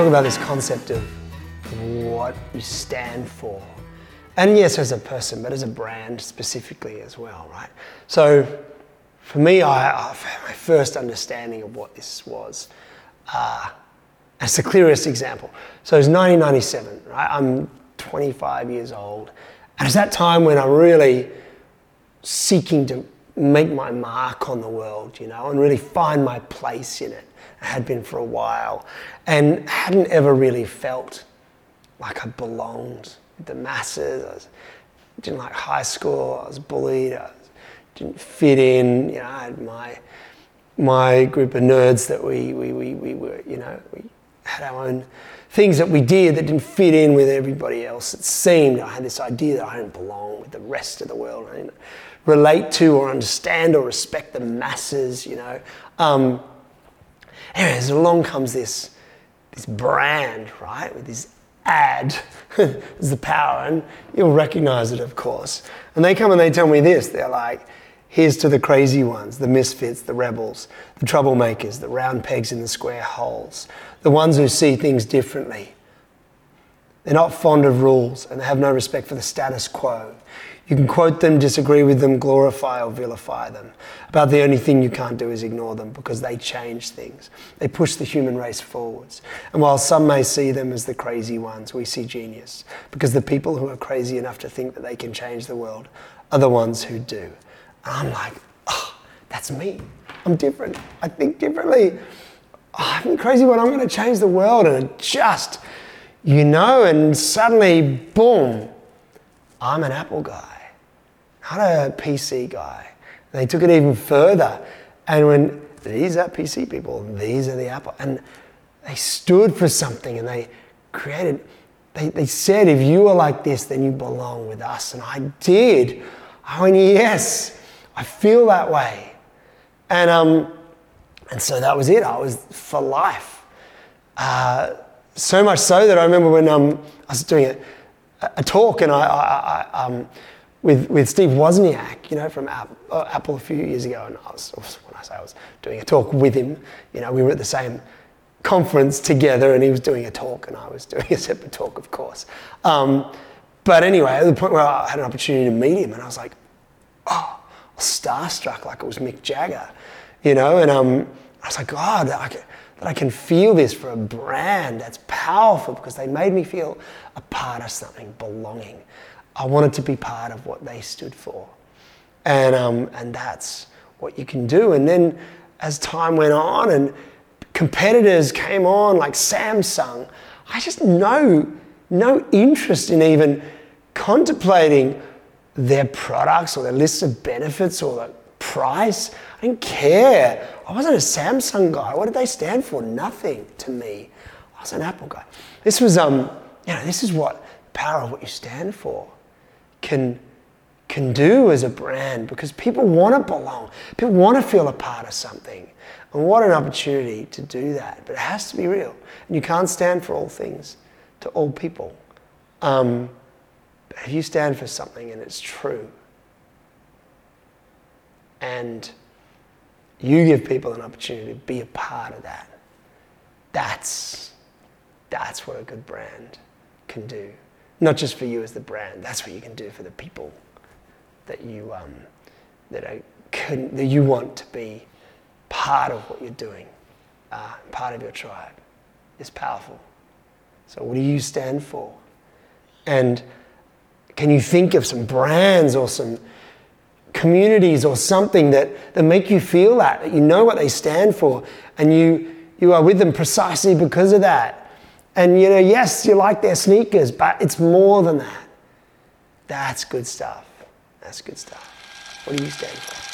talk about this concept of what you stand for. And yes, as a person, but as a brand specifically as well, right? So for me, I, my first understanding of what this was. Uh, that's the clearest example. So it was 1997, right? I'm 25 years old. And it's that time when I'm really seeking to make my mark on the world, you know, and really find my place in it. I had been for a while and hadn't ever really felt like I belonged with the masses. I was, didn't like high school, I was bullied, I didn't fit in, you know, I had my, my group of nerds that we, we, we, we were, you know, we had our own things that we did that didn't fit in with everybody else. It seemed I had this idea that I didn't belong with the rest of the world. I didn't relate to or understand or respect the masses, you know. Um, anyways, along comes this, this brand, right, with this ad is the power, and you'll recognize it, of course. And they come and they tell me this they're like, here's to the crazy ones, the misfits, the rebels, the troublemakers, the round pegs in the square holes, the ones who see things differently. They're not fond of rules and they have no respect for the status quo. You can quote them, disagree with them, glorify or vilify them. About the only thing you can't do is ignore them because they change things. They push the human race forwards. And while some may see them as the crazy ones, we see genius because the people who are crazy enough to think that they can change the world are the ones who do. And I'm like, oh, that's me. I'm different. I think differently. Oh, I'm crazy but I'm going to change the world. And it just, you know, and suddenly, boom, I'm an Apple guy not a PC guy. They took it even further. And when these are PC people, these are the Apple. And they stood for something and they created, they, they said, if you are like this, then you belong with us. And I did. I went, yes, I feel that way. And, um, and so that was it. I was for life. Uh, so much so that I remember when um, I was doing a, a talk and I, I, I um, with, with Steve Wozniak, you know, from Apple, uh, Apple a few years ago, and I was, when I say I was doing a talk with him, you know, we were at the same conference together, and he was doing a talk, and I was doing a separate talk, of course. Um, but anyway, at the point where I had an opportunity to meet him, and I was like, starstruck, like it was Mick Jagger, you know, and um, I was like, God, I can, that I can feel this for a brand that's powerful because they made me feel a part of something, belonging. I wanted to be part of what they stood for. And, um, and that's what you can do. And then as time went on and competitors came on like Samsung, I just no, no interest in even contemplating their products or their list of benefits or the price. I didn't care. I wasn't a Samsung guy. What did they stand for? Nothing to me. I was an Apple guy. This was, um, you know, this is what power of what you stand for can, can do as a brand because people want to belong. People want to feel a part of something. And what an opportunity to do that. But it has to be real. And you can't stand for all things to all people. Um, but if you stand for something and it's true, and you give people an opportunity to be a part of that, that's, that's what a good brand can do not just for you as the brand. That's what you can do for the people that you um, that are that you want to be part of what you're doing, uh, part of your tribe. It's powerful. So, what do you stand for? And can you think of some brands or some communities or something that, that make you feel that, that you know what they stand for, and you, you are with them precisely because of that? And you know, yes, you like their sneakers, but it's more than that. That's good stuff. That's good stuff. What do you stand for?